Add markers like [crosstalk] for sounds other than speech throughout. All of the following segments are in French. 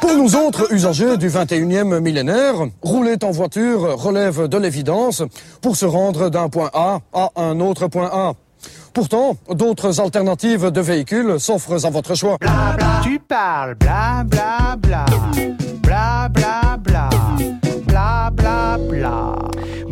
Pour nous autres usagers du 21e millénaire, rouler en voiture relève de l'évidence pour se rendre d'un point A à un autre point A. Pourtant, d'autres alternatives de véhicules s'offrent à votre choix. Tu parles.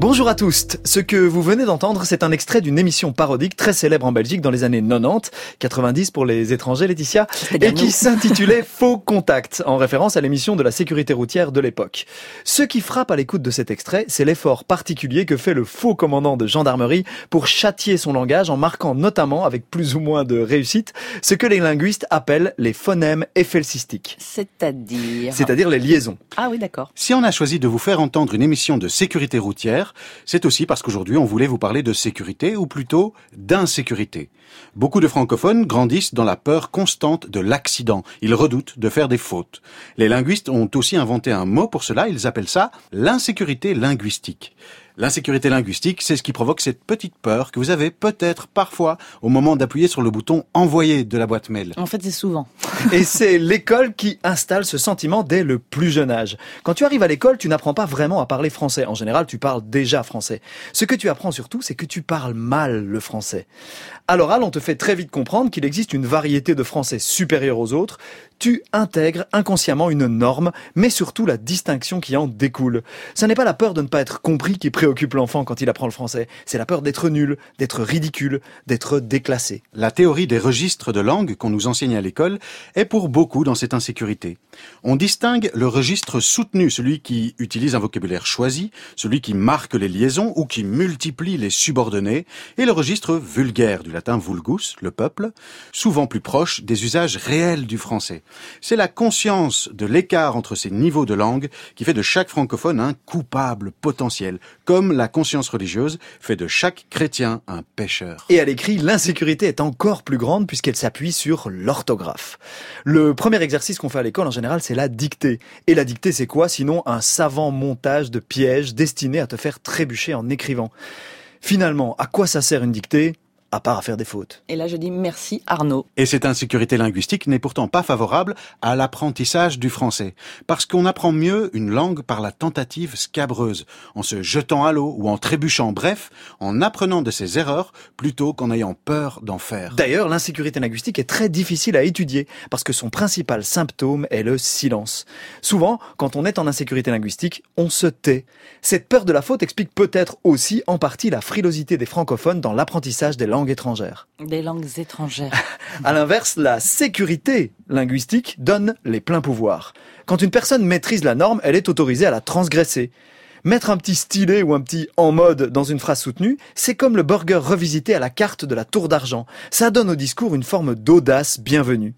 Bonjour à tous. Ce que vous venez d'entendre, c'est un extrait d'une émission parodique très célèbre en Belgique dans les années 90, 90 pour les étrangers, Laetitia, et qui s'intitulait [laughs] Faux Contact, en référence à l'émission de la sécurité routière de l'époque. Ce qui frappe à l'écoute de cet extrait, c'est l'effort particulier que fait le faux commandant de gendarmerie pour châtier son langage en marquant notamment, avec plus ou moins de réussite, ce que les linguistes appellent les phonèmes éphelsistiques. C'est-à-dire C'est-à-dire les liaisons. Ah oui, d'accord. Si on a choisi de vous faire entendre une émission de sécurité routière, c'est aussi parce qu'aujourd'hui on voulait vous parler de sécurité ou plutôt d'insécurité. Beaucoup de francophones grandissent dans la peur constante de l'accident. Ils redoutent de faire des fautes. Les linguistes ont aussi inventé un mot pour cela, ils appellent ça l'insécurité linguistique. L'insécurité linguistique, c'est ce qui provoque cette petite peur que vous avez peut-être parfois au moment d'appuyer sur le bouton envoyer de la boîte mail. En fait, c'est souvent. [laughs] Et c'est l'école qui installe ce sentiment dès le plus jeune âge. Quand tu arrives à l'école, tu n'apprends pas vraiment à parler français. En général, tu parles déjà français. Ce que tu apprends surtout, c'est que tu parles mal le français. À l'oral, on te fait très vite comprendre qu'il existe une variété de français supérieurs aux autres. Tu intègres inconsciemment une norme, mais surtout la distinction qui en découle. Ce n'est pas la peur de ne pas être compris qui préoccupe l'enfant quand il apprend le français. C'est la peur d'être nul, d'être ridicule, d'être déclassé. La théorie des registres de langue qu'on nous enseigne à l'école est pour beaucoup dans cette insécurité. On distingue le registre soutenu, celui qui utilise un vocabulaire choisi, celui qui marque les liaisons ou qui multiplie les subordonnés, et le registre vulgaire du latin vulgus, le peuple, souvent plus proche des usages réels du français. C'est la conscience de l'écart entre ces niveaux de langue qui fait de chaque francophone un coupable potentiel, comme la conscience religieuse fait de chaque chrétien un pécheur. Et à l'écrit, l'insécurité est encore plus grande puisqu'elle s'appuie sur l'orthographe. Le premier exercice qu'on fait à l'école en général, c'est la dictée. Et la dictée, c'est quoi? Sinon un savant montage de pièges destinés à te faire trébucher en écrivant. Finalement, à quoi ça sert une dictée? À part à faire des fautes. Et là, je dis merci Arnaud. Et cette insécurité linguistique n'est pourtant pas favorable à l'apprentissage du français, parce qu'on apprend mieux une langue par la tentative scabreuse, en se jetant à l'eau ou en trébuchant, bref, en apprenant de ses erreurs plutôt qu'en ayant peur d'en faire. D'ailleurs, l'insécurité linguistique est très difficile à étudier, parce que son principal symptôme est le silence. Souvent, quand on est en insécurité linguistique, on se tait. Cette peur de la faute explique peut-être aussi en partie la frilosité des francophones dans l'apprentissage des langues étrangères. Des langues étrangères. [laughs] à l'inverse, la sécurité linguistique donne les pleins pouvoirs. Quand une personne maîtrise la norme, elle est autorisée à la transgresser. Mettre un petit stylet ou un petit en mode dans une phrase soutenue, c'est comme le burger revisité à la carte de la tour d'argent. Ça donne au discours une forme d'audace bienvenue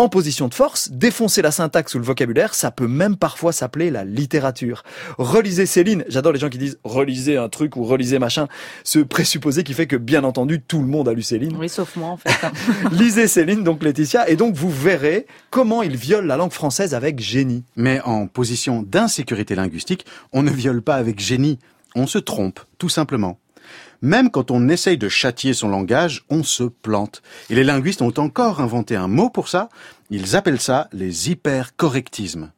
en position de force, défoncer la syntaxe ou le vocabulaire, ça peut même parfois s'appeler la littérature. Relisez Céline, j'adore les gens qui disent relisez un truc ou relisez machin, ce présupposé qui fait que bien entendu tout le monde a lu Céline. Oui, sauf moi en fait. [laughs] Lisez Céline, donc Laetitia, et donc vous verrez comment il viole la langue française avec génie. Mais en position d'insécurité linguistique, on ne viole pas avec génie, on se trompe, tout simplement. Même quand on essaye de châtier son langage, on se plante. Et les linguistes ont encore inventé un mot pour ça. Ils appellent ça les hypercorrectismes.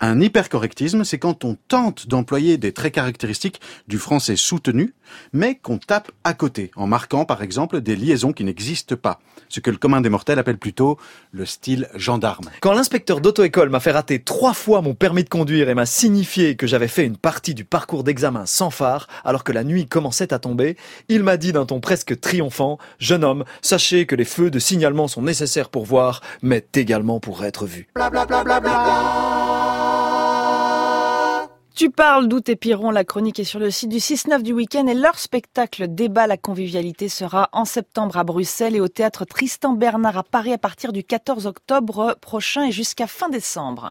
Un hypercorrectisme, c'est quand on tente d'employer des traits caractéristiques du français soutenu, mais qu'on tape à côté, en marquant par exemple des liaisons qui n'existent pas, ce que le commun des mortels appelle plutôt le style gendarme. Quand l'inspecteur d'auto-école m'a fait rater trois fois mon permis de conduire et m'a signifié que j'avais fait une partie du parcours d'examen sans phare, alors que la nuit commençait à tomber, il m'a dit d'un ton presque triomphant, Jeune homme, sachez que les feux de signalement sont nécessaires pour voir, mais également pour être vus. Tu parles d'où et Piron, la chronique est sur le site du 6-9 du week-end et leur spectacle Débat la convivialité sera en septembre à Bruxelles et au théâtre Tristan Bernard à Paris à partir du 14 octobre prochain et jusqu'à fin décembre.